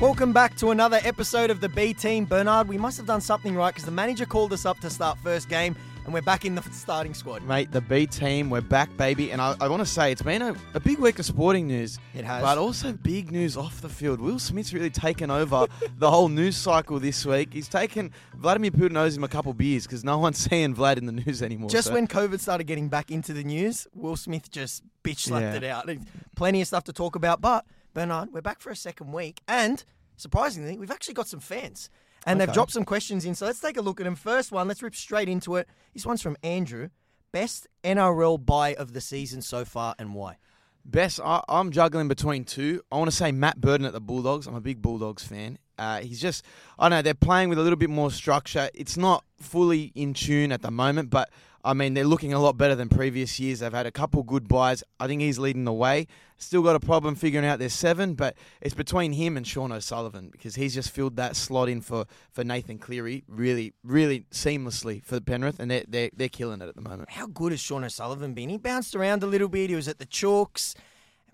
Welcome back to another episode of the B Team. Bernard, we must have done something right because the manager called us up to start first game and we're back in the starting squad. Mate, the B team, we're back, baby. And I, I want to say it's been a, a big week of sporting news. It has. But also big news off the field. Will Smith's really taken over the whole news cycle this week. He's taken, Vladimir Putin owes him a couple beers because no one's seeing Vlad in the news anymore. Just so- when COVID started getting back into the news, Will Smith just bitch slapped Yeah. it out. Plenty of stuff to talk about, but Bernard, we're back for a second week, and surprisingly, we've actually got some fans. And they've dropped some questions in, so let's take a look at them. First one, let's rip straight into it. This one's from Andrew. Best NRL buy of the season so far, and why? Best, I, I'm juggling between two. I want to say Matt Burton at the Bulldogs. I'm a big Bulldogs fan. Uh, he's just, I don't know, they're playing with a little bit more structure. It's not fully in tune at the moment, but I mean, they're looking a lot better than previous years. They've had a couple good buys. I think he's leading the way. Still got a problem figuring out their seven, but it's between him and Sean O'Sullivan because he's just filled that slot in for, for Nathan Cleary really, really seamlessly for Penrith, and they're, they're, they're killing it at the moment. How good has Sean O'Sullivan been? He bounced around a little bit. He was at the Chooks.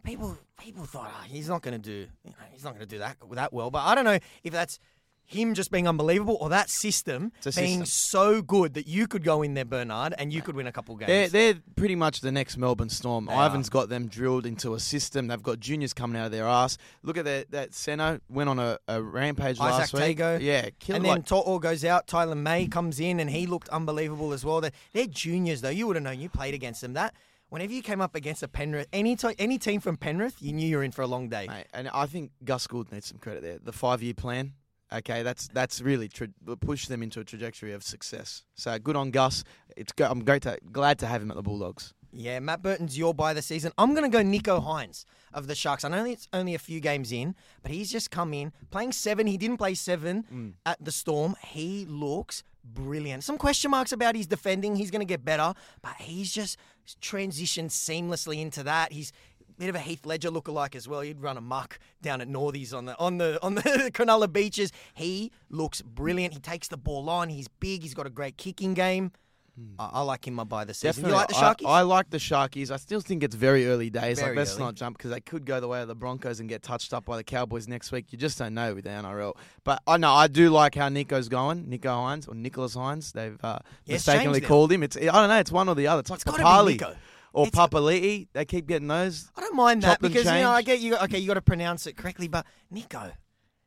People, people thought oh, he's not going to do, you know, he's not going to do that that well. But I don't know if that's him just being unbelievable or that system being system. so good that you could go in there, Bernard, and you could win a couple games. They're, they're pretty much the next Melbourne Storm. They Ivan's got them drilled into a system. They've got juniors coming out of their ass. Look at that. That Seno went on a, a rampage Izack last week. Tago. Yeah, killed and then like, To'o goes out. Taylan May comes in, and he looked unbelievable as well. They're, they're juniors, though. You would have known. You played against them. That whenever you came up against a Penrith, any t- any team from Penrith, you knew you were in for a long day. mate, and I think Gus Gould needs some credit there. The five year plan. Okay, that's that's really tra- pushed them into a trajectory of success. So good on Gus. It's go- I'm great to glad to have him at the Bulldogs. Yeah, Matt Burton's your buy the season. I'm going to go Nicho Hynes of the Sharks. I know it's only a few games in, but he's just come in playing seven. He didn't play seven mm. at the Storm. He looks brilliant. Some question marks about his defending. He's going to get better, but he's just transitioned seamlessly into that. He's bit of a Heath Ledger lookalike as well. He'd run a muck down at Northies on the on the on the Cronulla beaches. He looks brilliant. He takes the ball on. He's big. He's got a great kicking game. I, I like him by the season. You like the Sharkies? I, I like the Sharkies. I still think it's very early days. Very like, let's early. not jump because they could go the way of the Broncos and get touched up by the Cowboys next week. You just don't know with the NRL. But I know I do like how Nico's going. Nicho Hynes or Nicholas Hynes. They've uh, it's mistakenly called him. It's I don't know. It's one or the other. It's like It's Papali Nico. Or It's- Papali'i. They keep getting those. I don't mind that because you know I get you. Okay, you got to pronounce it correctly, but Nico,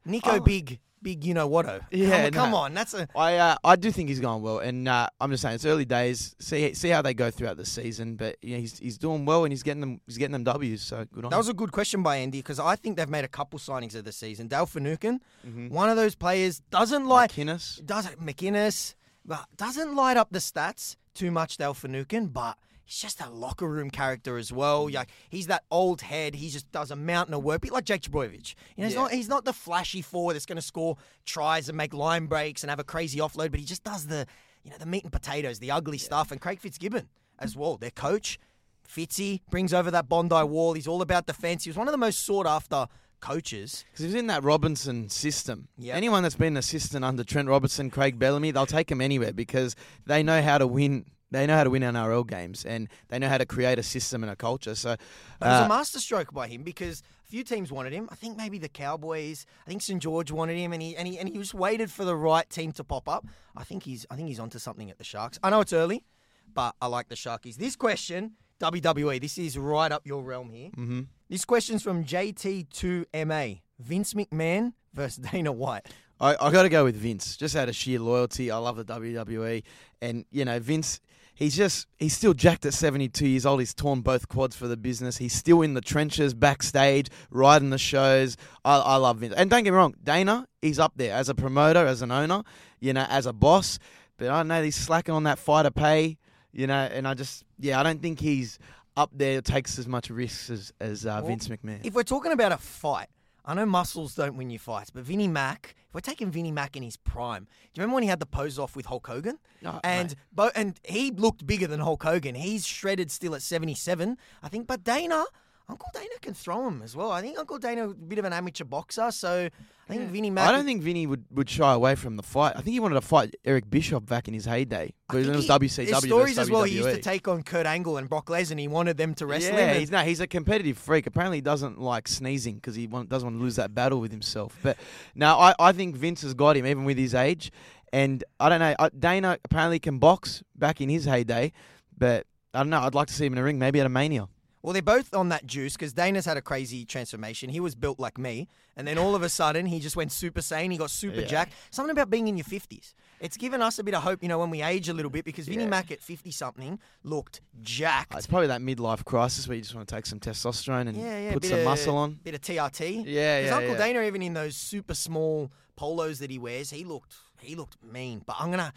Nico, Oh. big, big, you know whato. Yeah, come, come on, that's a. I uh, I do think he's going well, and uh, I'm just saying it's early days. See see how they go throughout the season, but yeah, he's he's doing well and he's getting them he's getting them W's. So good on That him. was a good question by Andy because I think they've made a couple signings of the season. Dale Finucane, Mhm. one of those players, doesn't like McInnes. doesn't McInnes, but doesn't light up the stats too much. Dale Finucane, but he's just a locker room character as well. Mm. Like he's that old head. He just does a mountain of work, bit like Jake Trbojevic. You know, he's Yeah. not he's not the flashy forward that's going to score tries and make line breaks and have a crazy offload, but he just does the you know the meat and potatoes, the ugly stuff. And Craig Fitzgibbon as well, their coach. Fitzy brings over that Bondi wall. He's all about defense. He was one of the most sought after coaches. Because he's in that Robinson system. Yep. Anyone that's been an assistant under Trent Robinson, Craig Bellamy, they'll take him anywhere because they know how to win. They know how to win NRL games and they know how to create a system and a culture. So, But it was uh, a masterstroke by him because a few teams wanted him. I think maybe the Cowboys. I think St George wanted him, and he and he and he just waited for the right team to pop up. I think he's I think he's onto something at the Sharks. I know it's early, but I like the Sharkies. This question, WWE, this is right up your realm here. hmm This question's from JT2MA. Vince McMahon versus Dana White. I, I got to go with Vince, just out of sheer loyalty. I love the WWE, and you know Vince. He's just he's still jacked at 72 years old. He's torn both quads for the business. He's still in the trenches, backstage, riding the shows. I, I love Vince. And don't get me wrong, Dana, he's up there as a promoter, as an owner, you know, as a boss. But I don't know he's slacking on that fighter pay, you know. And I just yeah, I don't think he's up there takes as much risks as as uh, Well, Vince McMahon. If we're talking about a fight, I know muscles don't win you fights, but Vinnie Mac, if we're taking Vinnie Mac in his prime, do you remember when he had the pose off with Hulk Hogan? Oh, and bo- and he looked bigger than Hulk Hogan. He's shredded still at 77, I think. But Dana, Uncle Dana can throw him as well. I think Uncle Dana a bit of an amateur boxer, so I think Vinnie Mac. I don't think Vinny would, would shy away from the fight. I think he wanted to fight Eric Bischoff back in his heyday. But it was he- WCW. There's stories as well. He used to take on Kurt Angle and Brock Lesnar. and He wanted them to wrestle yeah, him. he's no, he's a competitive freak. Apparently, he doesn't like sneezing because he want, doesn't want to lose that battle with himself. But no, I, I think Vince has got him even with his age. And I don't know. uh, Dana apparently can box back in his heyday, but I don't know. I'd like to see him in a ring, maybe at a Mania. Well, they're both on that juice because Dana's had a crazy transformation. He was built like me, and then all of a sudden he just went super Saiyan. He got super Yeah. jacked. Something about being in your fifties. It's given us a bit of hope, you know, when we age a little bit because Vinnie Yeah. Mac at fifty something looked jacked. It's probably that midlife crisis where you just want to take some testosterone and yeah, yeah, put some of, muscle on. bit of TRT. Yeah, Because yeah, Uncle yeah. Dana, even in those super small polos that he wears, he looked he looked mean. But I'm gonna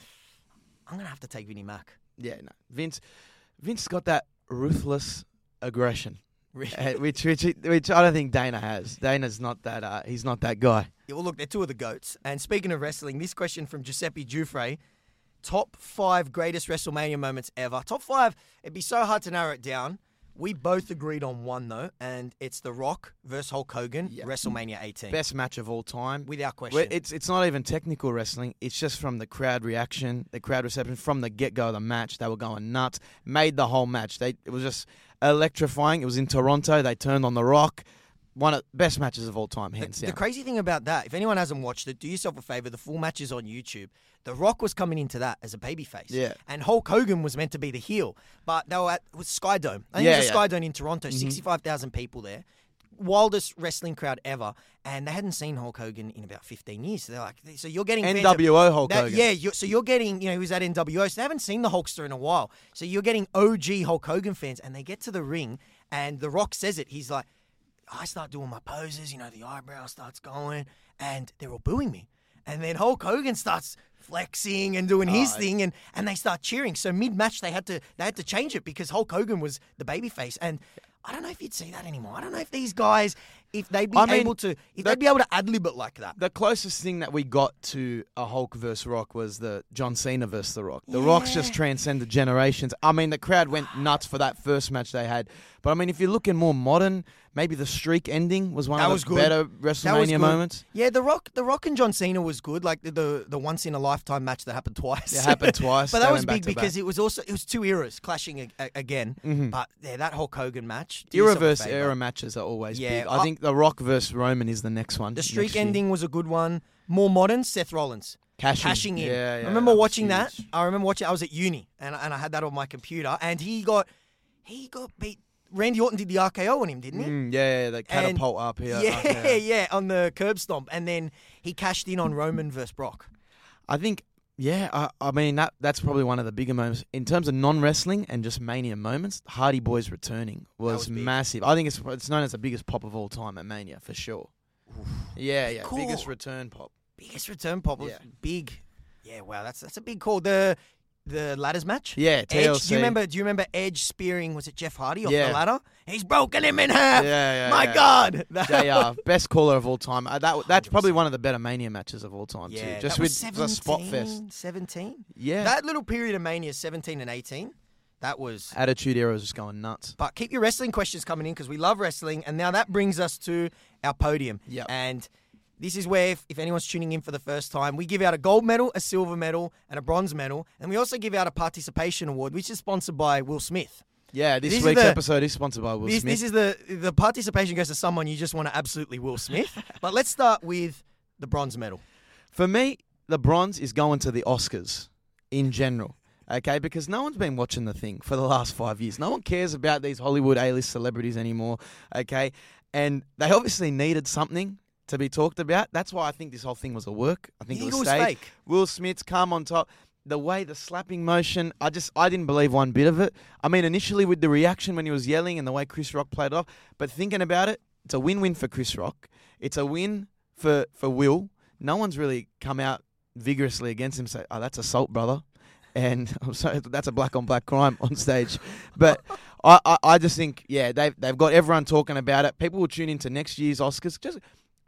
I'm gonna have to take Vinnie Mac. Yeah, no. Vince, Vince got that ruthless aggression, Really. uh, which which which I don't think Dana has. Dana's not that. Uh, he's not that guy. Yeah, well, look, they're two of the goats. And speaking of wrestling, this question from Giuseppe Giuffre: top five greatest WrestleMania moments ever. Top five. It'd be so hard to narrow it down. We both agreed on one though, and it's The Rock versus Hulk Hogan, Yeah. WrestleMania 18, Best match of all time. without question. It's it's not even technical wrestling. It's just from the crowd reaction, the crowd reception from the get go of the match. They were going nuts. Made the whole match. They it was just electrifying. It was in Toronto. They turned on the Rock. One of the best matches of all time, hands The, down. the crazy thing about that, if anyone hasn't watched it, do yourself a favor. The full match is on YouTube. The Rock was coming into that as a babyface. Yeah. And Hulk Hogan was meant to be the heel. But they were at was Skydome. I think Yeah, it was yeah. Mm-hmm. Skydome in Toronto, 65,000 people there. Wildest wrestling crowd ever. And they hadn't seen Hulk Hogan in about 15 years. So they're like, so you're getting fans of- NWO Hulk that- Hogan. Yeah, you're, so you're getting, you know, he was at NWO, so they haven't seen the Hulkster in a while. So you're getting OG Hulk Hogan fans, and they get to the ring, and The Rock says it. He's like, I start doing my poses, you know, the eyebrow starts going, and they're all booing me. And then Hulk Hogan starts flexing and doing his thing, and, and they start cheering. So mid match, they had to they had to change it because Hulk Hogan was the babyface, and I don't know if you'd see that anymore. I don't know if these guys, if they'd be I mean, able to, if that- they'd be able to ad lib it like that. The closest thing that we got to a Hulk versus Rock was the John Cena versus The Rock. The Rock's just Yeah. transcended generations. I mean, the crowd went nuts for that first match they had. But I mean, if you're looking more modern, maybe the streak ending was one That of was the good. better That was WrestleMania moments. Yeah, the Rock, the Rock and John Cena was good. Like the the, the once in a lifetime match that happened twice. It happened twice. but They that was went back big to because back. it was also it was two eras clashing a, a- again. Mhm. But yeah, that Hulk Hogan match. do yourself a Era versus favour. era matches are always Yeah, big. I I- think The Rock versus Roman is the next one. The streak year. ending was a good one. More modern, Seth Rollins Cashing. cashing in. Yeah, yeah, I remember that was watching that. huge. I remember watching. I was at uni and and I had that on my computer, and he got he got beat. Randy Orton did the RKO on him, didn't he? Mm, yeah, yeah, the catapult up here. yeah, up yeah, on the curb stomp, and then he cashed in on Roman versus Brock. I think, yeah, I, I mean that that's probably one of the bigger moments in terms of non wrestling and just mania moments. Hardy Boys returning was, was massive. I think it's it's known as the biggest pop of all time at Mania for sure. Yeah, yeah, Cool. biggest return pop. Biggest return pop was Yeah. big. Yeah, wow, that's that's a big call. The the ladders match. Yeah, Edge. Do you remember? Do you remember Edge spearing? Was it Jeff Hardy off Yeah. the ladder? He's broken him in half. Yeah, yeah, My yeah. God. JR, best caller of all time. Uh, that that's probably one of the better Mania matches of all time Yeah, too. Just with was the spot 17, fest. 17. Yeah, That little period of Mania, 17 and 18, that was. Attitude Era was just going nuts. But keep your wrestling questions coming in because we love wrestling. And now that brings us to our podium. Yeah, And this is where, if, if anyone's tuning in for the first time, we give out a gold medal, a silver medal, and a bronze medal. And we also give out a participation award, which is sponsored by Will Smith. Yeah, this, This is week's the- episode is sponsored by Will this, Smith. this is the the participation goes to someone you just want to absolutely Will Smith. but let's start with the bronze medal. For me, the bronze is going to the Oscars in general. Okay, because no one's been watching the thing for the last five years. No one cares about these Hollywood A-list celebrities anymore. Okay, and they obviously needed something to be talked about. That's why I think this whole thing was a work. I think it was it was staged. fake? Will Smith's come on top. The way the slapping motion, I just I didn't believe one bit of it. I mean, initially with the reaction when he was yelling and the way Chris Rock played off, but thinking about it, it's a win-win for Chris Rock. It's a win for for Will. No one's really come out vigorously against him. Say, "Oh, that's assault, brother," and I'm sorry, that's a black on black crime on stage. But I, I I just think yeah they've they've got everyone talking about it. People will tune into next year's Oscars. Just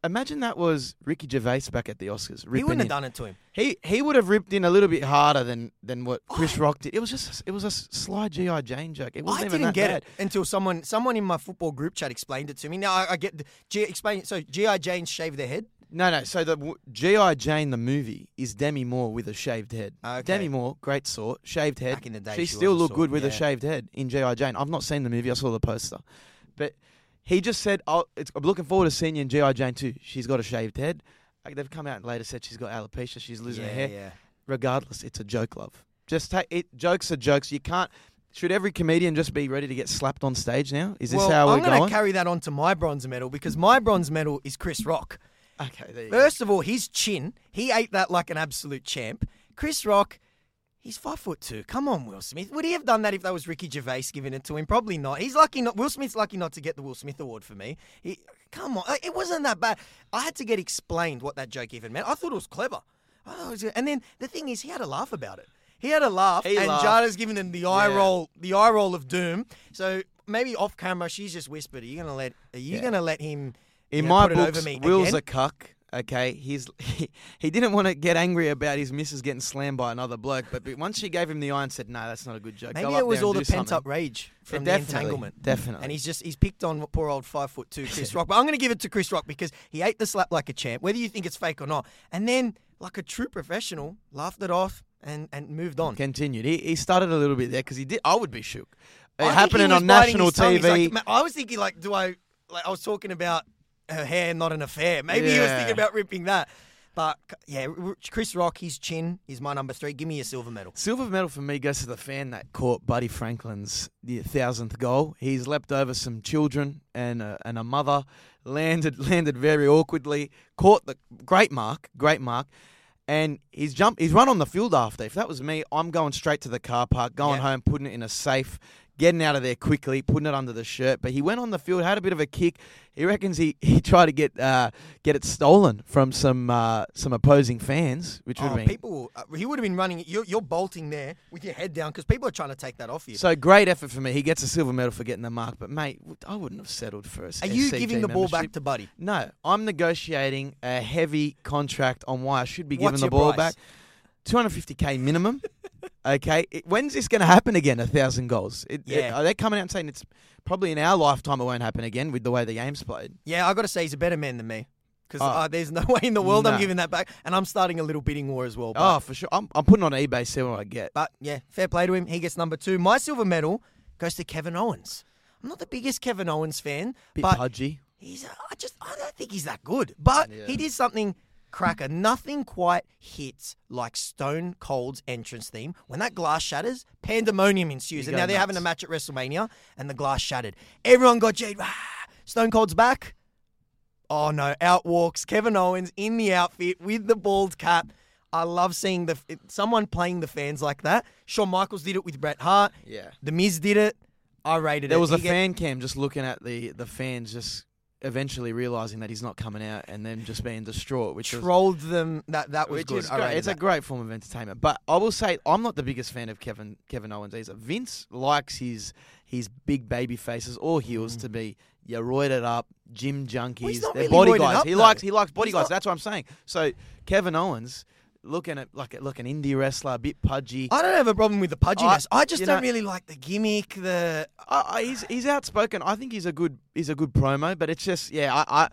imagine that was Ricky Gervais back at the Oscars. He wouldn't have done it to him. He he would have ripped in a little bit harder than than what Chris Rock did. It was just it was a sly GI Jane joke. It wasn't I even didn't that get bad. it until someone someone in my football group chat explained it to me. Now I, I get the G, explain. So GI Jane shave their head. No, no. So the GI Jane the movie is Demi Moore with a shaved head. Ah, okay. Demi Moore, great sort, shaved head. Back in the day, she, she still looked good with a shaved head in GI Jane. I've not seen the movie. I saw the poster, but he just said, oh, it's, "I'm looking forward to seeing you in GI Jane too." She's got a shaved head. Like they've come out and later said she's got alopecia. She's losing yeah, her hair. yeah. Regardless, it's a joke, love. Just take it. Jokes are jokes. You can't. Should every comedian just be ready to get slapped on stage now? Is this well, how we're I'm gonna going? carry that on to my bronze medal because my bronze medal is Chris Rock. okay, there you go. First of all, his chin, he ate that like an absolute champ. Chris Rock, he's five foot two. Come on, Will Smith. Would he have done that if that was Ricky Gervais giving it to him? Probably not. He's lucky not. Will Smith's lucky not to get the Will Smith award for me. He, come on, it wasn't that bad. I had to get explained what that joke even meant. I thought it was clever. I it was, and then the thing is, he had a laugh about it. He had a laugh, He and laughed. Jada's giving him the eye Yeah. roll, the eye roll of doom. So maybe off camera, she's just whispered, "Are you gonna let? Are you Yeah. gonna let him?" In you know, my put it books, over me Will's again? a cuck. Okay, he's he, he didn't want to get angry about his missus getting slammed by another bloke, but, but once she gave him the eye and said, "No, that's not a good joke." Maybe Go it was all the pent up rage from the entanglement. Definitely. And he's just he's picked on poor old five foot two Chris Rock. But I'm going to give it to Chris Rock because he ate the slap like a champ, whether you think it's fake or not. And then, like a true professional, laughed it off and and moved on. continued. He, he started a little bit there because he did. I would be shook. It happening on national his tongue. He's TV. like, "Ma- I was thinking like, do I? Like I was talking about her hair, not an affair. Maybe he was Yeah. thinking about ripping that. But yeah, Chris Rock, his chin is my number three. Give me a silver medal. Silver medal for me goes to the fan that caught Buddy Franklin's the thousandth goal. He's leapt over some children and a, and a mother, landed landed very awkwardly, caught the great mark, great mark, and he's jumped. He's run on the field after. If that was me, I'm going straight to the car park, going Yeah. home, putting it in a safe. Getting out of there quickly, putting it under the shirt, but he went on the field, had a bit of a kick. He reckons he, he tried to get uh, get it stolen from some uh, some opposing fans, which would Oh, have been people, uh, he would have been running. You're, you're bolting there with your head down because people are trying to take that off you. So great effort for me. He gets a silver medal for getting the mark, but mate, I wouldn't have settled for a Are you SCG giving the ball back to Buddy? No, I'm negotiating a heavy contract on why I should be What's given the ball price? back. 250k minimum. okay, it, when's this going to happen again? A thousand goals. It, it- Yeah. are they coming out and saying it's probably in our lifetime it won't happen again with the way the game's played? Yeah, I got to say he's a better man than me. Because Oh. uh, there's no way in the world I'm giving that back, and I'm starting a little bidding war as well. But, Oh, for sure. I'm, I'm putting on eBay, see what I get. but yeah, fair play to him. He gets number two. My silver medal goes to Kevin Owens. I'm not the biggest Kevin Owens fan, Bit but pudgy. he's. I just I don't think he's that good. But Yeah. he did something cracker. Nothing quite hits like Stone Cold's entrance theme. When that glass shatters, pandemonium ensues. You and now they're having a match at WrestleMania, and the glass shattered. Everyone got Jade. Rah! Stone Cold's back. Oh no! Out walks Kevin Owens in the outfit with the bald cap. I love seeing the someone playing the fans like that. Shawn Michaels did it with Bret Hart. Yeah. The Miz did it. I rated There it. There was a He get- fan cam just looking at the, the fans just eventually realizing that he's not coming out and then just being distraught, which was trolled them. That that was good. great. It's a great form of entertainment. But I will say I'm not the biggest fan of Kevin Kevin Owens either. Vince likes his his big baby faces or heels to be yeah, roided up, gym junkies, Mm. not they're really body guys. up, he though. likes he likes body He's guys. not- That's what I'm saying. So Kevin Owens looking at like like an indie wrestler, a bit pudgy. I don't have a problem with the pudginess. I, just don't know- really like the gimmick. The I, I, he's he's outspoken. I think he's a good he's a good promo, but it's just yeah. I, I,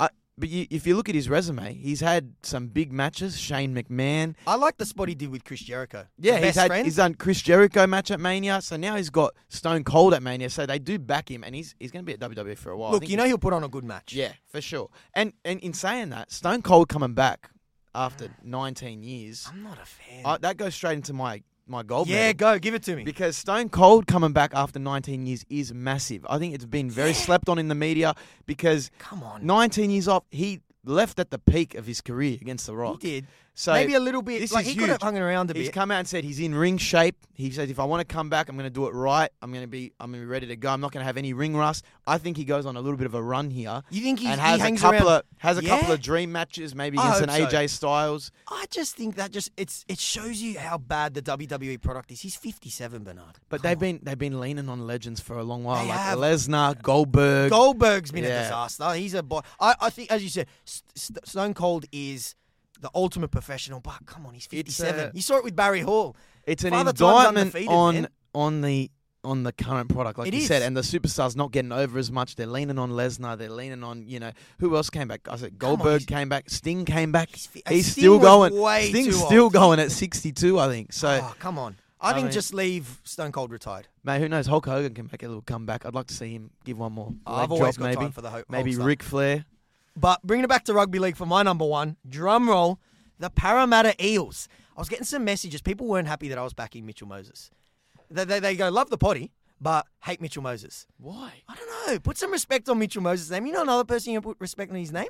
I but you, if you look at his resume, he's had some big matches. Shane McMahon, I like the spot he did with Chris Jericho. yeah, he's had friend. he's done Chris Jericho match at Mania. So now he's got Stone Cold at Mania. So they do back him, and he's he's going to be at WWE for a while. Look, you know he'll put on a good match. yeah, for sure. And and in saying that, Stone Cold coming back after 19 years, I'm not a fan. I, that goes straight into my my gold yeah, medal. go give it to me. Because Stone Cold coming back after 19 years is massive. I think it's been very Yeah. slept on in the media because Come on, 19 years off, he left at the peak of his career against The Rock. he did. So Maybe a little bit. this Like is he could have huge. hung around a he's bit. come out and said he's in ring shape. He says if I want to come back, I'm going to do it right. I'm going to be I'm going to be ready to go. I'm not going to have any ring rust. I think he goes on a little bit of a run here. You think he's, and he has a couple around? of has a couple Yeah? of dream matches, maybe I against an hope so. AJ Styles. I just think that just it's it shows you how bad the WWE product is. He's 57, Bernard. But they've been they've been leaning on legends for a long while, They like have. Lesnar, Goldberg. Goldberg's been a Yeah. disaster. He's a boy. I, I think, as you said, S- St- Stone Cold is the ultimate professional. But come on, he's 57. uh, you saw it with Barry Hall. It's an Father indictment on man. on the on the current product, like It you is. said, and the superstars not getting over as much. They're leaning on Lesnar. They're leaning on you know who else came back. I said Come on, Goldberg came back. Sting came back. He's, He's still going. Sting's still old. going at 62, I think. So, Oh, come on. I, I think mean- just leave Stone Cold retired. mate, who knows? Hulk Hogan can make a little comeback. I'd like to see him give one more. I've always drop, got maybe. time for the ho- Maybe Ric Flair. But bringing it back to rugby league for my number one, drum roll, the Parramatta Eels. I was getting some messages. People weren't happy that I was backing Mitchell Moses. They, they, they go, love the potty, but hate Mitchell Moses. Why? I don't know. Put some respect on Mitchell Moses' name. You know another person you put respect on his name?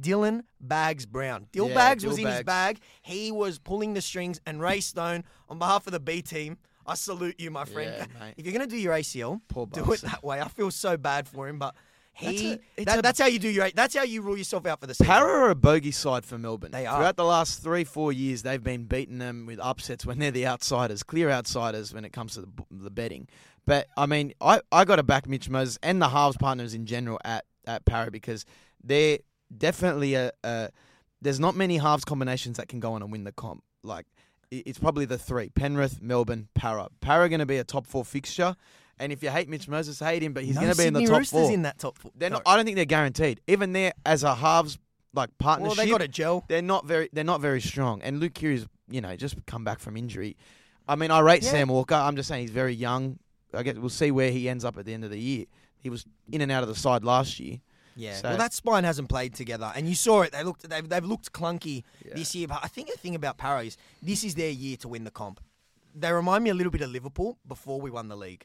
Dylan Bags Brown. Dill Yeah, Bags Dill was in his bag. He was pulling the strings. And Ray Stone, on behalf of the B team, I salute you, my friend. Yeah. If you're going to do your ACL, Poor do it that way. I feel so bad for him, but That's a- that, a- that's how you do your that's how you rule yourself out for the season. Parra are a bogey side for Melbourne. They are. Throughout the last three, four years, they've been beating them with upsets when they're the outsiders, clear outsiders when it comes to the, the betting. But I mean, I, I got to back Mitch Moses and the halves partners in general at at Parra because they're definitely a, a. There's not many halves combinations that can go on and win the comp. Like it's probably the three: Penrith, Melbourne, Parra. Parra going to be a top four fixture. And if you hate Mitch Moses, hate him, but he's no going to be in the Sydney top Roosters four. in that top four. They're no. not. I don't think they're guaranteed. Even there as a halves like well, partnership, they got a gel. they're not very. They're not very strong. And Luke Keary's, you know, just come back from injury. I mean, I rate Yeah. Sam Walker. I'm just saying he's very young. I guess we'll see where he ends up at the end of the year. He was in and out of the side last year. Yeah, So- well, that spine hasn't played together, and you saw it. They looked, they've, they've looked clunky this year. But I think the thing about Parra is this is their year to win the comp. They remind me a little bit of Liverpool before we won the league.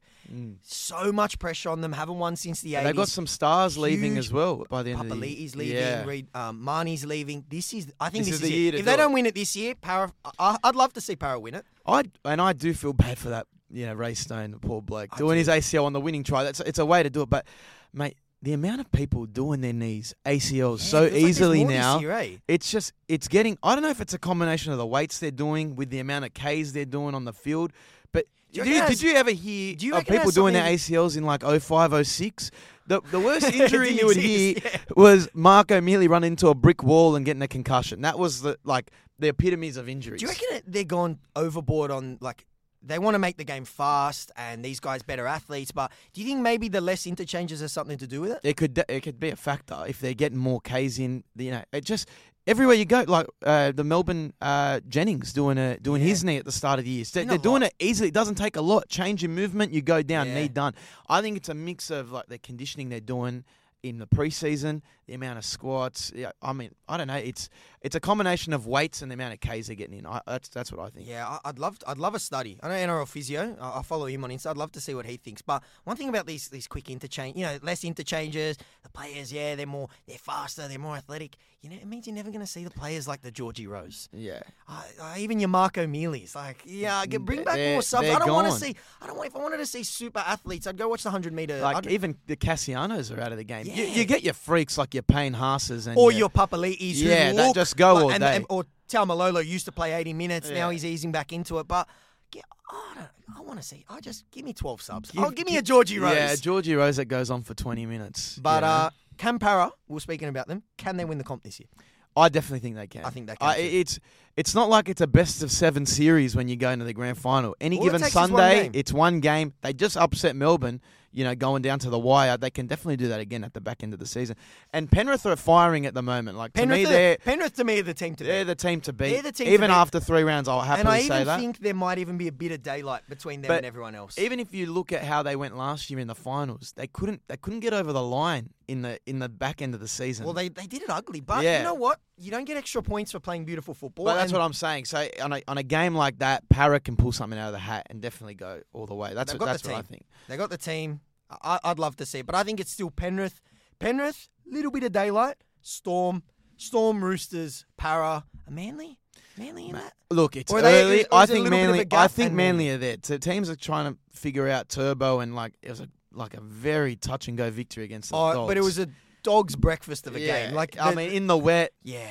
So much pressure on them. Haven't won since the 80s. They've got some stars leaving as well by the end of the year. Papali'i's leaving. Yeah. Reed, um, Marnie's leaving. This is, I think This this, is the it. year to If they it. don't win it this year, Parra, I, I'd love to see Parra win it. I and I do feel bad for that. You know, Ray Stone, the poor bloke, I doing do. his ACL on the winning try. That's it's a way to do it. But mate, the amount of people doing their knees ACLs Yeah, so feels like easily now. year, eh? it's just it's getting I don't know if it's a combination of the weights they're doing with the amount of Ks they're doing on the field. But Do you did you, did you ever hear do you of people doing their ACLs in like 05, 06? The the worst injury you would hear yeah. was Mark O'Meley running into a brick wall and getting a concussion. That was the like the epitomes of injuries. Do you reckon they're gone overboard on like they want to make the game fast and these guys better athletes? But do you think maybe the less interchanges has something to do with it? It could it could be a factor if they're getting more Ks in. You know, it just everywhere you go, like uh, the Melbourne uh, Jennings doing a doing Yeah. his knee at the start of the year. They're, they're doing it easily. It doesn't take a lot. Change your movement, you go down, Yeah. knee done. I think it's a mix of like the conditioning they're doing in the preseason, the amount of squats. Yeah, I mean, I don't know. It's it's a combination of weights and the amount of Ks they're getting in. I, that's that's what I think. Yeah, I'd love I'd love a study. I know NRL physio. I I follow him on Insta. I'd love to see what he thinks. But one thing about these these quick interchange, you know, less interchanges. The players, yeah, they're more they're faster, they're more athletic. You know, it means you're never going to see the players like the Georgie Rose. Yeah. Uh, uh, even your Mark O'Meley's like, yeah, bring back They're- more subs. I don't want to see. I don't want. If I wanted to see super athletes, I'd go watch the hundred meter. Like I'd- even the Kasianos are out of the game. You, Yeah. you get your freaks like your Payne Haas's and or your, your Papali'is who Yeah, that look just go like- all and, day. and- or Taumalolo used to play 80 minutes. Now he's easing back into it. But get, I don't. I want to see. I just give me 12 subs. Give- oh, give me a Georgie Rose. Yeah, Georgie Rose that goes on for 20 minutes. but you know. uh, can Parra? We are speaking about them. Can they win the comp this year? I definitely think they can. I think they can I, too. it's it's not like it's a best of seven series when you go into the grand final. Any All given takes is one Sunday, it's one game. They just upset Melbourne. You know, going down to the wire, they can definitely do that again at the back end of the season. And Penrith are firing at the moment. Like Penrith, to me, they're Penrith to me are the team to they're beat. the team to beat. They're the team even after three rounds, I'll happily And happily I even think there might even be a bit of daylight between them But and everyone else. Even if you look at how they went last year in the finals, they couldn't they couldn't get over the line in the in the back end of the season. well, they, they did it ugly, but Yeah. you know what? You don't get extra points for playing beautiful football. But that's and what I'm saying. So on a on a game like that, Parra can pull something out of the hat and definitely go all the way. That's They've what, got that's the what I team. think. They got the team. I, I'd love to see it, but I think it's still Penrith. Penrith, little bit of daylight. Storm, Storm, Roosters, Parra, Manly, Manly in that. Look, it's Or they- early. is I it a think little bit of a Manly. gap I think and Manly are there. So teams are trying to figure out Turbo and like it was a like a very touch and go victory against the Oh, Dogs. but it was a dog's breakfast of a Yeah, game. Like I the- mean, in the wet, yeah,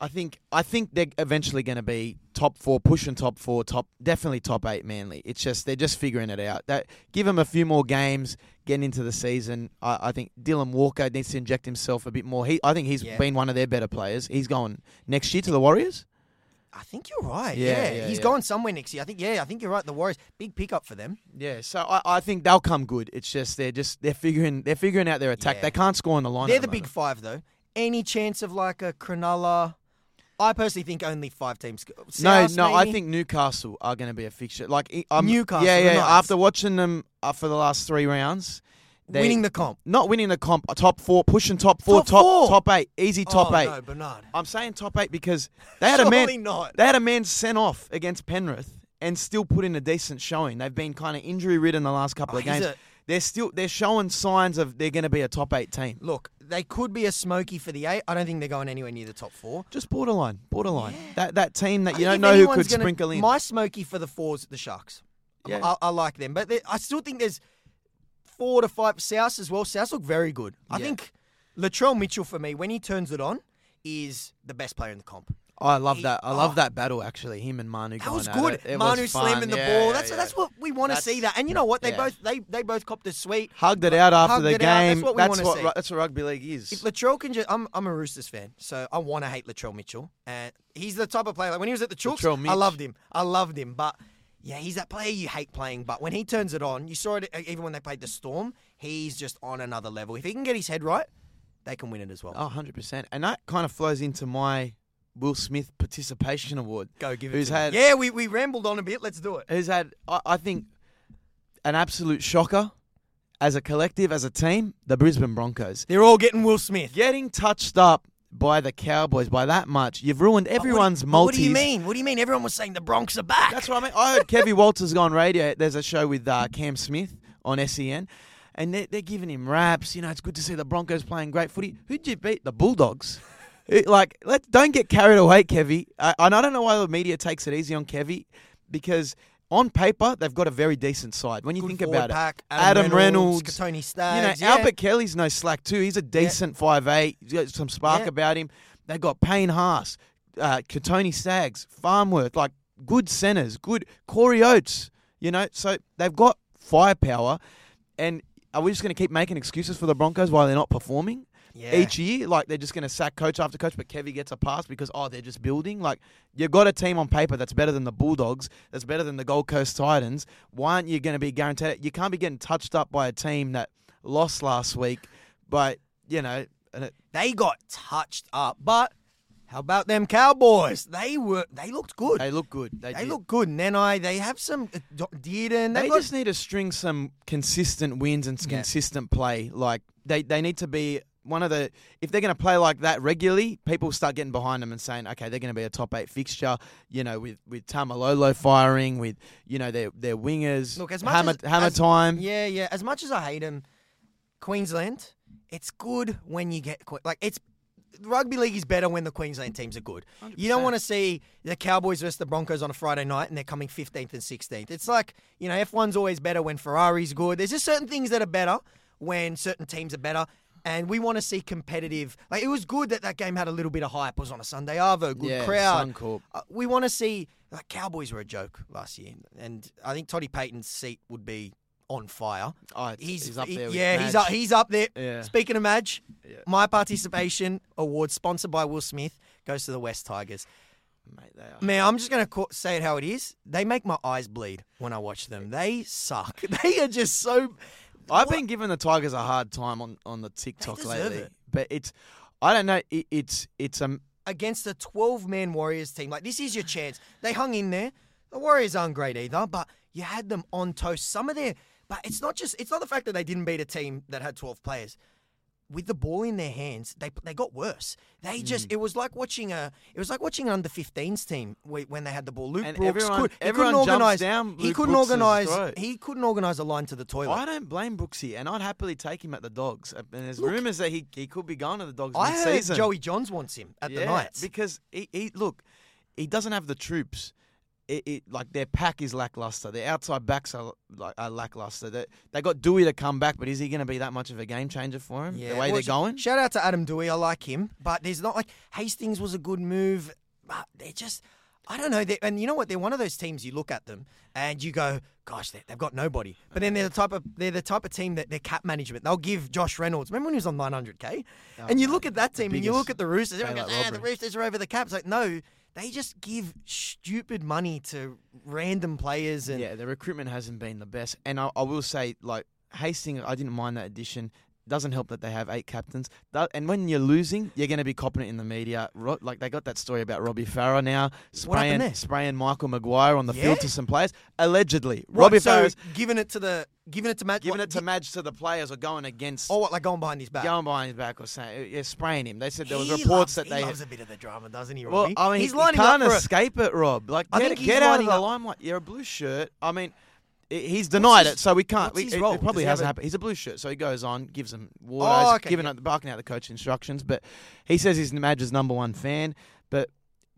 I think I think they're eventually going to be top four, pushing top four, top definitely top eight. Manly. It's just they're just figuring it out. That give them a few more games, getting into the season. I, I think Dylan Walker needs to inject himself a bit more. He, I think he's Yeah. been one of their better players. He's going next year to the Warriors. I think you're right. Yeah, Yeah, yeah, he's yeah. going somewhere next year. I think. Yeah, I think you're right. The Warriors, big pickup for them. Yeah, so I, I think they'll come good. It's just they're just they're figuring they're figuring out their attack. Yeah. They can't score on the line. They're the the big five, though. Any chance of like a Cronulla? I personally think only five teams. go- No, South, no, I think Newcastle are going to be a fixture. Like I'm, Newcastle, yeah, yeah. After watching them uh, for the last three rounds, they, winning the comp. not winning the comp, top four, pushing top four, Top top four? top eight, easy oh, top oh, eight. No, Bernard. I'm saying top eight because they had a man, not. they had a man sent off against Penrith and still put in a decent showing. They've been kind of injury ridden the last couple Oh, of games. a- they're still they're showing signs of they're going to be a top eight team. Look, they could be a smoky for the eight. I don't think they're going anywhere near the top four. Just borderline, borderline. That that team that you think don't know who could gonna- sprinkle in. My smoky for the fours, the Sharks. Yeah. I, I like them, but I still think there's four to five. South as well. South look very good. I Yeah. think Latrell Mitchell for me, when he turns it on, is the best player in the comp. I love He- that. I love oh. that battle actually. Him and Manu. That going was at good. It. It Manu fun. slamming the Yeah, ball. yeah, that's yeah. that's what we want to see. That, and you know what? They yeah. both they they both copped a sweet. hugged it out after Hugged the it out. That's what we wanna see. ru- that's what rugby league is. If Latrell can just, I'm I'm a Roosters fan, so I want to hate Latrell Mitchell, and he's the type of player. Like when he was at the Chooks, Latrell I Mitch. loved him. I loved him, but yeah, he's that player you hate playing. But when he turns it on, you saw it uh, even when they played the Storm. He's just on another level. If he can get his head right, they can win it as well. Oh, 100%. And that kind of flows into my Will Smith Participation Award. Go give it. Who's me. had- Yeah, we, we rambled on a bit. Let's do it. Who's had, I, I think, an absolute shocker as a collective, as a team, the Brisbane Broncos. They're all getting Will Smith. Getting touched up by the Cowboys by that much, you've ruined what- everyone's but multis. What do you mean? What do you mean? Everyone was saying the Bronx are back. That's what I mean. I heard Kevy Walters go on radio. There's a show with uh, Cam Smith on SEN, and they're, they're giving him raps. You know, it's good to see the Broncos playing great footy. Who'd you beat? The Bulldogs. It- like, let don't get carried away, Kevy. Uh, and I don't know why the media takes it easy on Kevy because on paper they've got a very decent side. When you Good think about pack, it, Adam, Reynolds, Reynolds, Tony you know, yeah. Albert Kelly's no slack too. He's a decent five eight. He's got some spark Yeah. about him. They've got Payne Haas, uh, Kotoni Staggs, Farnworth, like good centers, good Corey Oates. You know, so they've got firepower. And are we just going to keep making excuses for the Broncos while they're not performing yeah. each year? Like they're just going to sack coach after coach, but Kevy gets a pass because oh they're just building. Like you've got a team on paper that's better than the Bulldogs, that's better than the Gold Coast Titans. Why aren't you going to be guaranteed? You can't be getting touched up by a team that lost last week, but you know. And it, They got touched up, but how about them Cowboys? They were they looked good. they look good. They, They look good. And then I they have some uh, Dearden. They They got, just need to string some consistent wins and Yeah. consistent play. Like they, they need to be one of the. If they're going to play like that regularly, people start getting behind them and saying, okay, they're going to be a top eight fixture. You know, with with Taumalolo firing, with you know their their wingers. Look, as much hammer as- hammer as- time. yeah, yeah. As much as I hate them, Queensland, it's good when you get like it's. Rugby league is better when the Queensland teams are good. You don't want to see the Cowboys versus the Broncos on a Friday night and they're coming 15th and 16th. It's like, you know, F1's always better when Ferrari's good. There's just certain things that are better when certain teams are better. And we want to see competitive. Like, it was good that that game had a little bit of hype. It was on a Sunday Arvo, good yeah, crowd. Suncorp. Uh, we want to see like Cowboys were a joke last year, and I think Toddy Payten's seat would be on fire. Oh, He's, he's up he- there. With yeah, he's up. He's up there. Yeah. Speaking of Madge, Yeah. my participation award sponsored by Will Smith goes to the West Tigers. Mate, they are. Man, I'm just gonna co- say it how it is. They make my eyes bleed when I watch them. They suck. They are just so. I've been giving the Tigers a hard time on, on the TikTok lately, it. but it's I don't know. It, it's it's um against a 12 man Warriors team. Like, this is your chance. They hung in there. The Warriors aren't great either, but you had them on toast. Some of their. But it's not just. It's not the fact that they didn't beat a team that had 12 players. With the ball in their hands, they they got worse. They just mm. it was like watching a it was like watching an under 15s team when they had the ball. Luke And Brooks everyone- could, he everyone couldn't jumps organize. down he couldn't Brooks's organize. throat. He couldn't organize a line to the toilet. I don't blame Brooksy, and I'd happily take him at the Dogs. Uh, and there's Look- rumours that he, he could be going to the Dogs I heard. Joey Johns wants him at yeah, the Knights. because he, he look, he doesn't have the troops. It, it like their pack is lackluster. Their outside backs are like are lackluster. They they got Doueihi to come back, but is he going to be that much of a game changer for him? the way well, they're going. Shout out to Adam Doueihi. I like him, but there's not like Hastings was a good move, but they're just. I don't know. They, and you know what? They're one of those teams. You look at them and you go, "Gosh, they, they've got nobody." But then they're the type of they're the type of team that their cap management. They'll give Josh Reynolds. Remember when he was on 900k? and you look at that team and you look at the Roosters. Everyone goes, "Ah, the. Roosters are over the cap." It's like no, they just give stupid money to random players and Yeah, the recruitment hasn't been the best, and I, I will say, like Hastings, I didn't mind that addition. Doesn't help that they have eight captains, and when you're losing, you're going to be copping it in the media. Like they got that story about Robbie Farah now spraying spraying Michael Maguire on the Yeah? field to some players, allegedly. Robbie so Farah's giving it to the giving it to Matt giving what, it to Madge to the players or going against. Oh, what like going behind his back? Going behind his back or saying, uh, yeah, spraying him. They said there was He reports loves, that they. he loves a bit of the drama, doesn't he? well, I mean, he's he lining can't up for escape it, Rob. Like, I get, think get out of the up- limelight. You're a blue shirt. I mean, he's denied it, so we can't. what's his it, role? it probably Does he have hasn't a- happened. He's a blue shirt, so he goes on, gives them water, Oh, he's okay, giving yeah. barking out the coach instructions. But he says he's Madge's number one fan. But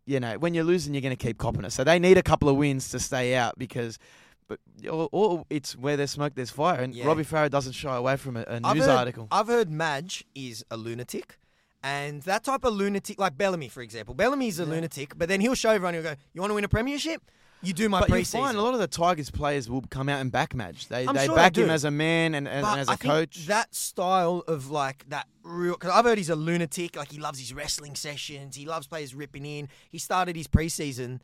you know, when you're losing, you're going to keep copping it. So they need a couple of wins to stay out because. But or, or it's where there's smoke, there's fire, and Yeah. Robbie Farah doesn't shy away from a, a news heard, article. I've heard Madge is a lunatic. And that type of lunatic, like Bellamy, for example. Bellamy's a lunatic, but then he'll show everyone, he'll go, You want to win a premiership? You do my But preseason. find a lot of the Tigers players will come out and back Madge. They I'm they sure they back him as a man and, and, But as a I coach. that style of like that real, because I've heard he's a lunatic. Like he loves his wrestling sessions. He loves players ripping in. He started his preseason.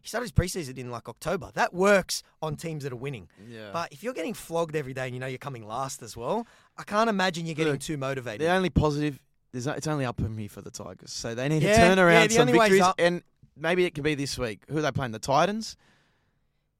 He started his preseason in like October. That works on teams that are winning. yeah. But if you're getting flogged every day and you know you're coming last as well, I can't imagine you're getting Look, too motivated. The only positive, there's, it's only up from here for the Tigers. So they need Yeah, to turn yeah, around the some victories, and maybe it could be this week. Who are they playing? The Titans.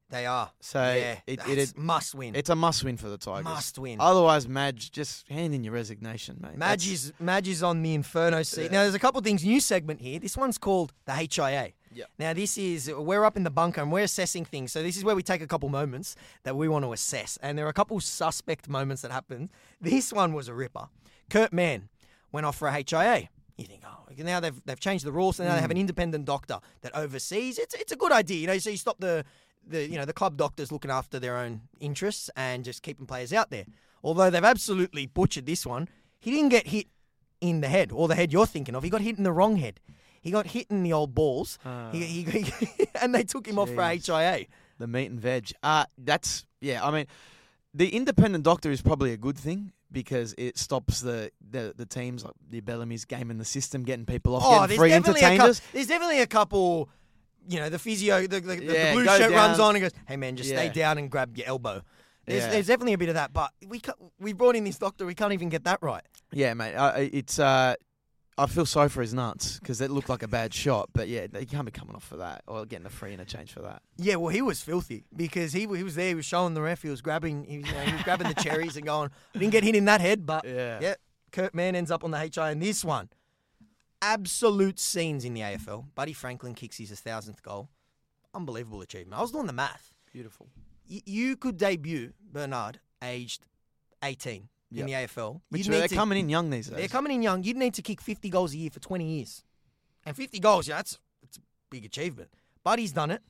They are. So yeah, it, that's it, must win. it's a must win for the Tigers. must win. Otherwise, Madge, just hand in your resignation, mate. Madge That's- is, Madge is on the Inferno seat. Yeah. Now, there's a couple of things. New segment here. This one's called the HIA. Yep. Now, this is, we're up in the bunker and we're assessing things. So, this is where we take a couple moments that we want to assess. And there are a couple suspect moments that happened. This one was a ripper. Kurt Mann went off for a HIA. You think, oh, now they've, they've changed the rules. So now they have an independent doctor that oversees. It's, it's a good idea. You know, so you stop the, the, you know, the club doctors looking after their own interests and just keeping players out there. Although they've absolutely butchered this one, he didn't get hit in the head or the head you're thinking of. He got hit in the wrong head. He got hit in the old balls. Ah. he, he, he- and they took him off for HIA. the meat and veg. Uh that's yeah. I mean, the independent doctor is probably a good thing because it stops the the, the teams like the Bellamy's game in the system getting people off Oh, getting there's free definitely, a couple, entertainers. there's definitely a couple. You know, the physio, the, the, Yeah, the blue shirt runs on and goes, "Hey man, just stay down and grab your elbow." There's, Yeah. there's definitely a bit of that, but we we brought in this doctor, we can't even get that right. Yeah, mate. Uh, it's uh, I feel sorry for his nuts because it looked like a bad shot. But yeah, he can't be coming off for that or getting a free interchange for that. Yeah, well, he was filthy because he he was there. He was showing the ref. He was grabbing. He, was, you know, he was grabbing the cherries and going. I didn't get hit in that head, but Yeah. yeah, Kurt Mann ends up on the HI in this one. Absolute scenes in the AFL. Buddy Franklin kicks his thousandth goal. Unbelievable achievement. I was doing the math. Beautiful. Y- you could debut Bernard aged 18 in the AFL. Which You'd need they're to- coming in young these days. They're coming in young. You'd need to kick 50 goals a year for 20 years. And 50 goals, yeah, that's, that's a big achievement. Buddy's done it.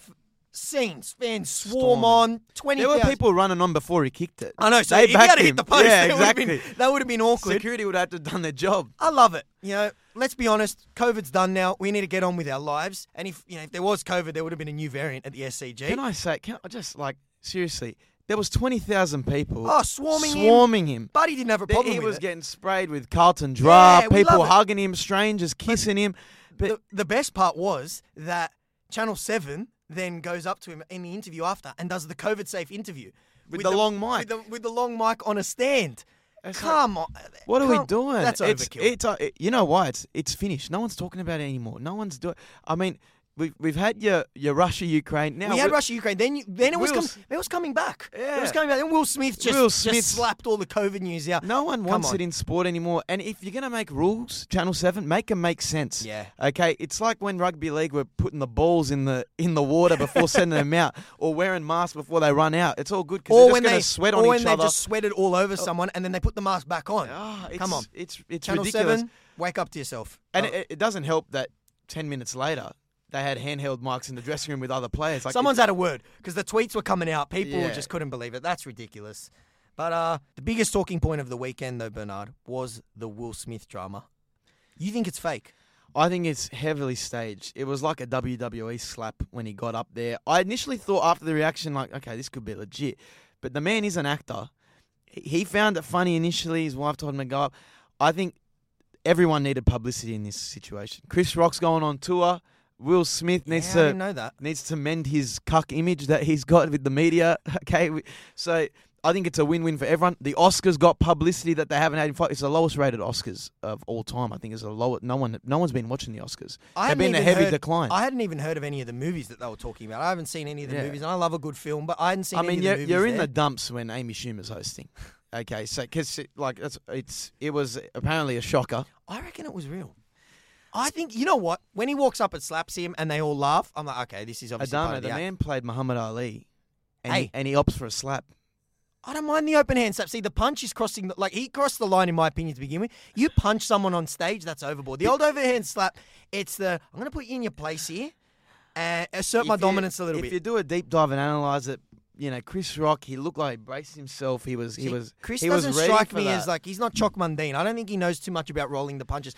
F- scenes, fans swarm Storming. on. 20 there were people running on before he kicked it. I know, so they if he had backed to hit him. the post, Yeah, that, would have been, exactly. that would have been awkward. Security would have to have done their job. I love it. You know, let's be honest. COVID's done now. We need to get on with our lives. And if you know, if there was COVID, there would have been a new variant at the SCG. Can I say? Can I just like seriously? There was twenty thousand people. Oh, swarming him. swarming him. Buddy didn't have a problem he with was it. getting sprayed with Carlton Draught. Yeah, we people love it. hugging him, strangers kissing him. But the, the best part was that Channel 7 then goes up to him in the interview after and does the COVID safe interview. With the long mic. With the, with the long mic on a stand. It's Come on. what are we doing? That's overkill. It's, uh, it- you know why? It's it's finished. No one's talking about it anymore. No one's doing. I mean, we've we've had your your Russia Ukraine. Now we had Russia Ukraine. Then you, then it was Will com- it was coming back. It was coming back. Then Will Smith just, Will just slapped all the COVID news out. No one Come wants on. it in sport anymore. And if you're going to make rules, Channel 7, make them make sense. Yeah. Okay, it's like when rugby league were putting the balls in the in the water before sending them out, or wearing masks before they run out. It's all good because Or they're when just they going to sweat or on when each they other. just sweated all over someone and then they put the mask back on. It's, Come on. it's it's Channel ridiculous. 7, wake up to yourself. And Uh, it, it doesn't help that ten minutes later they had handheld mics in the dressing room with other players. Like Someone's had a word because the tweets were coming out. People Yeah. just couldn't believe it. That's ridiculous. But uh, the biggest talking point of the weekend, though, Bernard, was the Will Smith drama. You think it's fake? I think it's heavily staged. It was like a WWE slap when he got up there. I initially thought after the reaction, like, okay, this could be legit. But the man is an actor. He- He found it funny initially. His wife told him to go up. I think everyone needed publicity in this situation. Chris Rock's going on tour. Will Smith needs yeah, I to didn't know that. needs to mend his cuck image that he's got with the media. Okay, We- so I think it's a win-win for everyone. The Oscars got publicity that they haven't had in five. It's the lowest rated Oscars of all time. I think it's the lowest. No one, no one's been watching the Oscars. I They've hadn't been a even heavy heard- decline. I hadn't even heard of any of the movies that they were talking about. I haven't seen any of the Yeah. movies, and I love a good film, but I hadn't seen I mean, of you're, the movies you're in there. the dumps when Amy Schumer's hosting. Okay, so because like that's it's it was apparently a shocker. I reckon it was real. I think you know what? When he walks up and slaps him, and they all laugh, I'm like, okay, this is obviously part Adama, of the the act. man played Muhammad Ali, and, Hey. he, and he opts for a slap. I don't mind the open hand slap. See, the punch is crossing. The, like he crossed the line in my opinion to begin with. You punch someone on stage, that's overboard. The old overhand slap, it's the I'm going to put you in your place here and assert my If you- dominance a little bit. if bit. you do a deep dive and analyze it, you know Chris Rock, he looked like he braced himself. He was he See, was Chris he was doesn't ready strike for me that. as like he's not Choc Mundine. I don't think he knows too much about rolling the punches.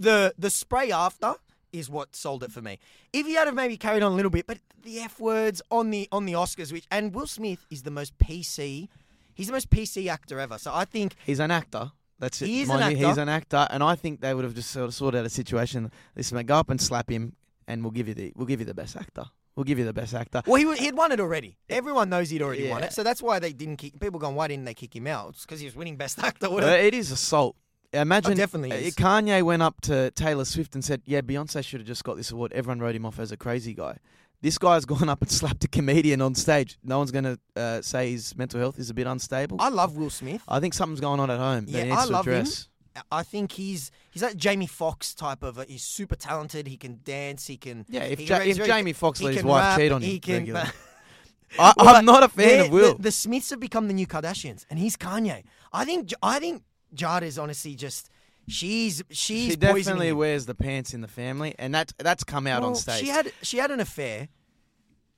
The the spray after is what sold it for me. If he had have maybe carried on a little bit, but the F words on the on the Oscars, which and Will Smith is the most PC. He's the most PC actor ever. So I think He's an actor. That's it. He an you. He's an actor, and I think they would have just sort of sorted out a situation. Listen, mate, go up and slap him, and we'll give you the we'll give you the best actor. We'll give you the best actor. well he he'd won it already. Everyone knows he'd already won it. So that's why they didn't kick. People going, why didn't they kick him out? It's because he was winning Best Actor. It is assault. Imagine Oh, definitely uh, is. Kanye went up to Taylor Swift and said, "Yeah, Beyonce should have just got this award." Everyone wrote him off as a crazy guy. This guy's gone up and slapped a comedian on stage. No one's going to uh, say his mental health is a bit unstable. I love Will Smith. I think something's going on at home. that Yeah, needs I to love him. address. I think he's he's like Jamie Foxx type of. A, he's super talented. He can dance. He can. Yeah, if, ja- if Jamie Foxx let his wife rap, cheat on him, he can. regularly. I, Well, I'm not a fan of Will. The, the Smiths have become the new Kardashians, and he's Kanye. I think I think Jada is honestly just she's she's she definitely him. wears the pants in the family, and that's that's come out on stage She had she had an affair,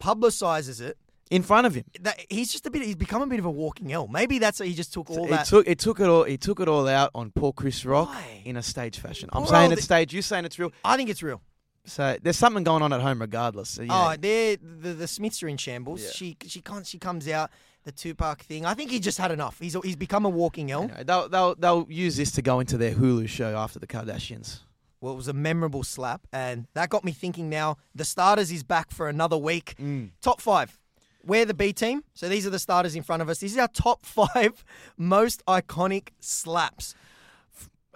publicizes it. in front of him. That he's just a bit. He's become a bit of a walking L. Maybe that's what he just took all it that. took it took it all. He took it all out on poor Chris Rock Why? in a stage fashion. I'm saying it's stage. You're saying it's real. I think it's real. So there's something going on at home, regardless. So, you know, Oh, they're the the Smiths are in shambles. Yeah. She she can't. She comes out the Tupac thing. I think he just had enough. He's he's become a walking L. anyway, they'll they'll they'll use this to go into their Hulu show after the Kardashians. Well, it was a memorable slap, and that got me thinking. Now the starters is back for another week. Mm. Top five. We're the B team, so these are the starters in front of us. This is our top five most iconic slaps.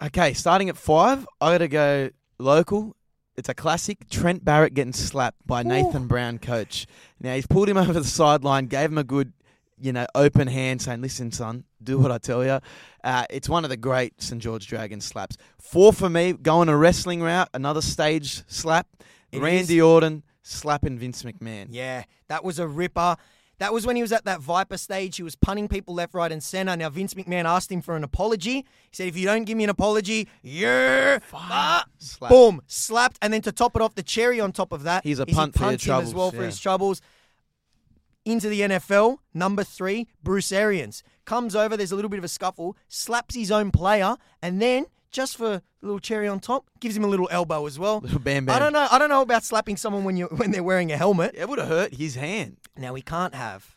Okay, starting at five, I got to go local. It's a classic. Trent Barrett getting slapped by Nathan Brown, coach. Now he's pulled him over the sideline, gave him a good, you know, open hand, saying, "Listen, son, do what I tell you." Uh, it's one of the great St George Dragon slaps. Four for me, going a wrestling route, another stage slap. It Randy is. Orton slapping Vince McMahon. Yeah, that was a ripper. That was when he was at that Viper stage. He was punning people left, right, and center. Now Vince McMahon asked him for an apology. He said, "If you don't give me an apology, yeah, ah, Slap. boom, slapped." And then to top it off, the cherry on top of that, He's a is he for him as troubles, well for his troubles. Into the NFL, number three, Bruce Arians comes over. There's a little bit of a scuffle, slaps his own player, and then just for a little cherry on top, gives him a little elbow as well. Little bam bam. I don't know. I don't know about slapping someone when you when they're wearing a helmet. It would have hurt his hand. Now we can't have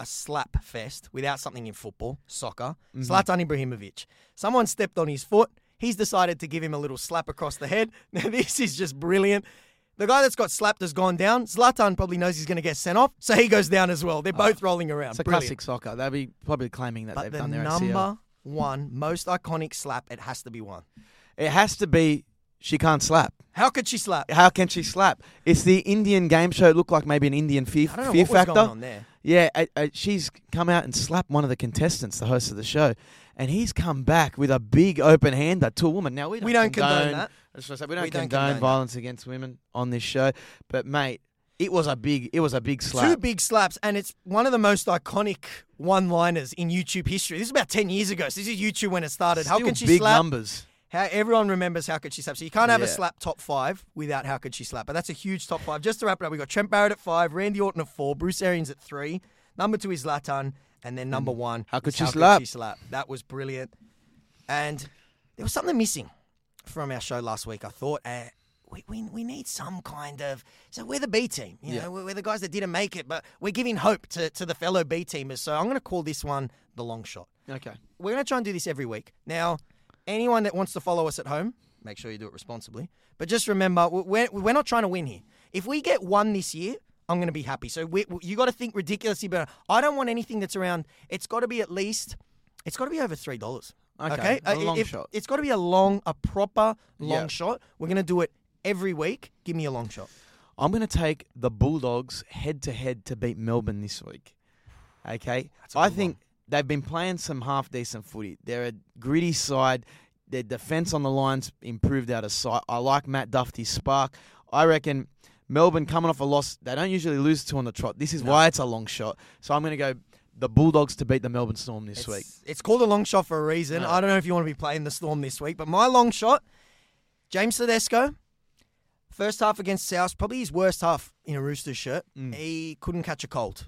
a slap fest without something in football, soccer. Mm-hmm. Zlatan Ibrahimovic. Someone stepped on his foot. He's decided to give him a little slap across the head. Now this is just brilliant. The guy that's got slapped has gone down. Zlatan probably knows he's going to get sent off, so he goes down as well. They're both rolling around. It's a Brilliant. classic soccer. They'll be probably claiming that But they've the done their number ACL. one most iconic slap, it has to be one. It has to be. She can't slap. How could she slap? How can she slap? It's the Indian game show. It looked like maybe an Indian fear, I don't know fear what was factor. going on there. Yeah, uh, uh, she's come out and slapped one of the contestants, the host of the show, and he's come back with a big open hander to a woman. Now we don't, We don't condone that. I was gonna say, we don't We don't condone, condone that. violence against women on this show, but mate, it was a big, it was a big slap. Two big slaps, and it's one of the most iconic one-liners in YouTube history. This is about ten years ago. So this is YouTube when it started. how Still can she big slap? numbers. How everyone remembers how could she slap. So you can't have a slap top five without how could she slap. But that's a huge top five. Just to wrap it up, we got Trent Barrett at five, Randy Orton at four, Bruce Arians at three, number two is Zlatan, and then number mm. one. How could she how slap? Could she slap? That was brilliant. And there was something missing from our show last week. I thought. Uh, we, we, we need some kind of so we're the B team, you Yeah. know, we're, the guys that didn't make it, but we're giving hope to, to the fellow B teamers. So I'm going to call this one the long shot Okay. we're going to try and do this every week. Now, anyone that wants to follow us at home, make sure you do it responsibly. But just remember, we're, we're not trying to win here. If we get one this year, I'm going to be happy. So we, you got to think ridiculously better. I don't want anything that's around. It's got to be at least. It's got to be over three dollars. Okay, a Uh, long if- shot. It's got to be a long, a proper long shot. We're going to do it every week. Give me a long shot. I'm going to take the Bulldogs head to head to beat Melbourne this week. Okay, a I good think they've been playing some half decent footy. They're a gritty side. Their defense on the lines improved out of sight. I like Matt Dufty's spark. I reckon Melbourne coming off a loss, they don't usually lose two on the trot. This is why it's a long shot. So I'm going to go the Bulldogs to beat the Melbourne Storm this It's, week. it's called a long shot for a reason. Yeah. I don't know if you want to be playing the Storm this week, but my long shot, James Tedesco, first half against South, probably his worst half in a Roosters shirt. Mm. He couldn't catch a cold.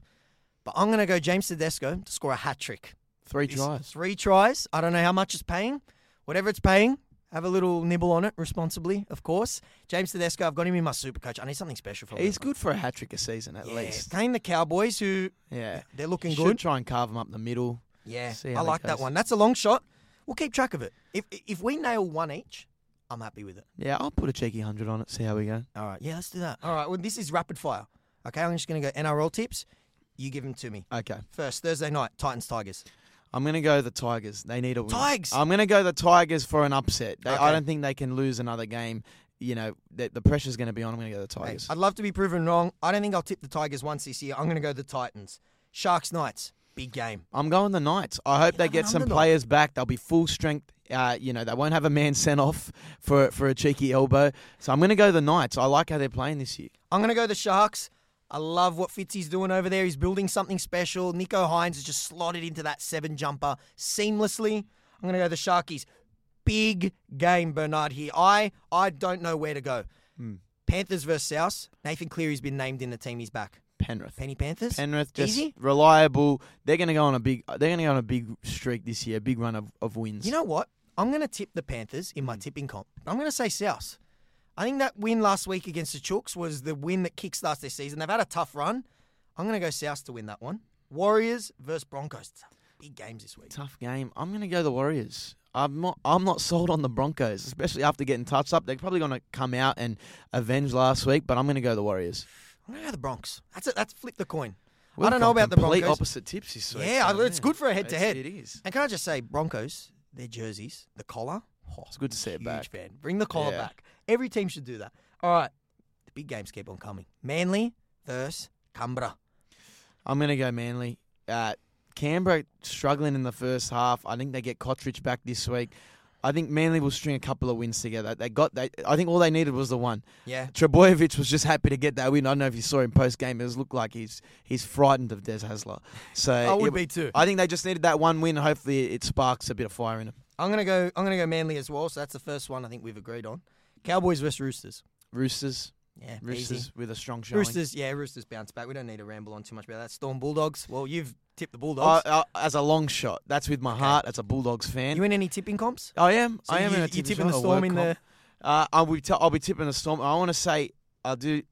But I'm going to go James Tedesco to score a hat trick. Three He's- tries. Three tries. I don't know how much it's paying. Whatever it's paying, have a little nibble on it responsibly, of course. James Tedesco, I've got him in my super coach. I need something special for him. He's good for a hat trick a season at Yeah, least. Playing the Cowboys, who Yeah. they're looking Should good. try and carve them up the middle. Yeah, I like that one. That's a long shot. We'll keep track of it. If if we nail one each, I'm happy with it. Yeah, I'll put a cheeky hundred on it. See how we go. All right, yeah, let's do that. All right, well, this is rapid fire. Okay, I'm just going to go NRL tips. You give them to me. Okay. First, Thursday night, Titans Tigers. I'm gonna go the Tigers. They need a win. Tigers! I'm gonna go the Tigers for an upset. They, Okay. I don't think they can lose another game. You know, the, the pressure's gonna be on. I'm gonna go the Hey, Tigers. I'd love to be proven wrong. I don't think I'll tip the Tigers once this year. I'm going to go the Titans. Sharks Knights, big game. I'm going the Knights. I hope they get some underdog. players back. They'll be full strength. Uh, you know, they won't have a man sent off for for a cheeky elbow. So I'm gonna go the Knights. I like how they're playing this year. I'm going to go the Sharks. I love what Fitzy's doing over there. He's building something special. Nicho Hynes has just slotted into that seven jumper seamlessly. I'm going to go the Sharkies. Big game, Bernard here. I I don't know where to go. Hmm. Panthers versus South. Nathan Cleary's been named in the team. He's back. Penrith. Penny Panthers. Penrith just Easy? reliable. They're gonna go on a big. They're gonna go on a big streak this year. Big run of, of wins. You know what? I'm going to tip the Panthers in my Hmm. tipping comp. I'm going to say South. I think that win last week against the Chooks was the win that kickstarts their season. They've had a tough run. I'm going to go South to win that one. Warriors versus Broncos. Big games this week. tough game. I'm gonna go the Warriors. I'm not. I'm not sold on the Broncos, especially after getting touched up. They're probably gonna come out and avenge last week, but I'm gonna go the Warriors. I'm going to go the Bronx. That's it. That's flip the coin. We've I don't know about the complete Broncos. opposite tips this week. Yeah, so, it's good for a head-to-head. It is. And can I just say, Broncos, their jerseys, the collar. Oh, It's good to see it back. huge fan. Bring the collar Yeah. back. Every team should do that. All right. The big games keep on coming. Manly versus Canberra. I'm gonna go Manly. Uh, Canberra struggling in the first half. I think they get Kotrich back this week. I think Manly will string a couple of wins together. They got. They, I think all they needed was the one. Yeah. Trbojevic was just happy to get that win. I don't know if you saw him post game. It looked like he's he's frightened of Des Hasler. So I would it- be too. I think they just needed that one win. Hopefully, it sparks a bit of fire in them. I'm gonna go. I'm gonna go Manly as well. So that's the first one I think we've agreed on. Cowboys versus Roosters. Roosters, Yeah, Roosters easy. with a strong showing. Roosters. Yeah, Roosters bounce back. We don't need to ramble on too much about that. Storm Bulldogs. Well, you've tipped the Bulldogs. Uh, uh, as a long shot, that's with my heart. As a Bulldogs fan, you in any tipping comps? I am. So I am you, in a tipping tipping the Storm in comp. the. Uh, I'll be t- I'll be tipping the Storm. I want to say I do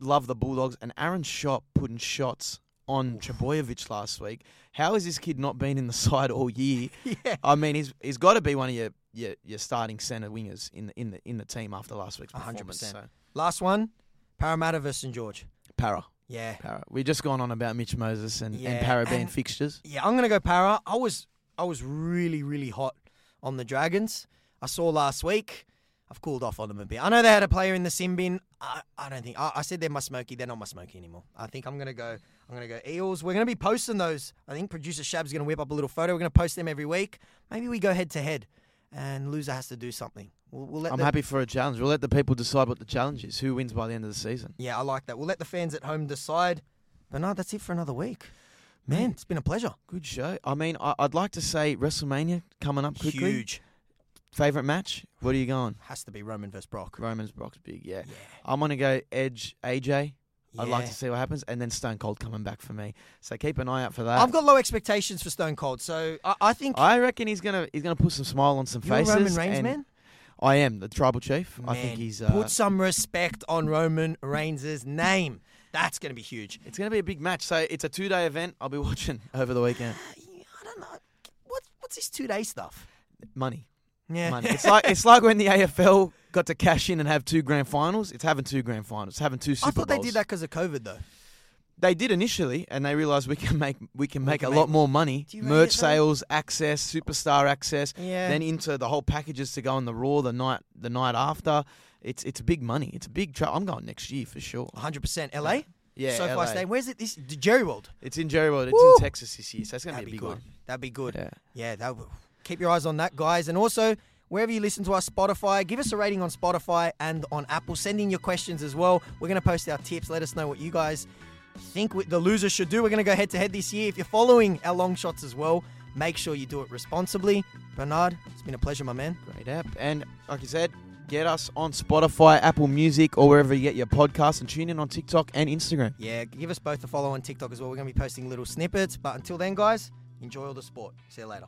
love the Bulldogs and Aaron Shot putting shots on Trbojevic last week. How has this kid not been in the side all year? Yeah. I mean, he's he's got to be one of your, your your starting centre wingers in the in the in the team after last week's performance. percent. So Last one. Parramatta versus St George. Parra, Yeah. Parra. We just gone on about Mitch Moses and, Yeah, and Parra being and- fixtures. Yeah, I'm gonna go Parra. I was I was really really hot on the Dragons. I saw last week. I've cooled off on them a bit. I know they had a player in the sin bin. I, I don't think I, I said they're my smoky. They're not my smoky anymore. I think I'm gonna go. I'm gonna go Eels. We're gonna be posting those. I think producer Shab's gonna whip up a little photo. We're gonna post them every week. Maybe we go head to head, and loser has to do something. We'll, we'll let I'm the, happy for a challenge. We'll let the people decide what the challenge is. Who wins by the end of the season? Yeah, I like that. We'll let the fans at home decide. But no, that's it for another week. Man, it's been a pleasure. Good show. I mean, I, I'd like to say WrestleMania coming up quickly. Huge. Favorite match? What are you going? Has to be Roman versus Brock. Romans Brock's big, yeah. Yeah. I'm gonna go Edge AJ. I'd like to see what happens, and then Stone Cold coming back for me. So keep an eye out for that. I've got low expectations for Stone Cold, so I, I think I reckon he's gonna he's gonna put some smile on some faces. Roman Reigns man. I am the tribal chief. I think he's. Uh, put some respect on Roman Reigns' name. That's going to be huge. it's gonna be a big match. So it's a two day event. I'll be watching over the weekend. I don't know. What, what's this two day stuff? Money. Yeah. money. It's like it's like when the AFL got to cash in and have two grand finals. It's having two grand finals. It's having two Super I thought they did that because of COVID though. They did initially, and they realized we can make we can We make can a make- lot more money. Merch sales, access, superstar access, Yeah. then into the whole packages to go on the Raw the night the night after. It's it's big money. It's a big. Tra- I'm going next year for sure. 100%. LA? Yeah, SoFi LA. Stadium. Where's it? This Jerry World. It's in Jerry World. It's Woo! in Texas this year, so it's gonna That'd be a big good. one. That'd be good. Yeah. Yeah, that. Keep your eyes on that, guys. And also, wherever you listen to us, Spotify, give us a rating on Spotify and on Apple. Send in your questions as well. We're going to post our tips. Let us know what you guys think we- the losers should do. We're going to go head to head this year. If you're following our long shots as well, make sure you do it responsibly. Bernard, it's been a pleasure, my man. Great app. And like you said, get us on Spotify, Apple Music, or wherever you get your podcasts, and tune in on TikTok and Instagram. Yeah, give us both a follow on TikTok as well. We're going to be posting little snippets. But until then, guys, enjoy all the sport. See you later.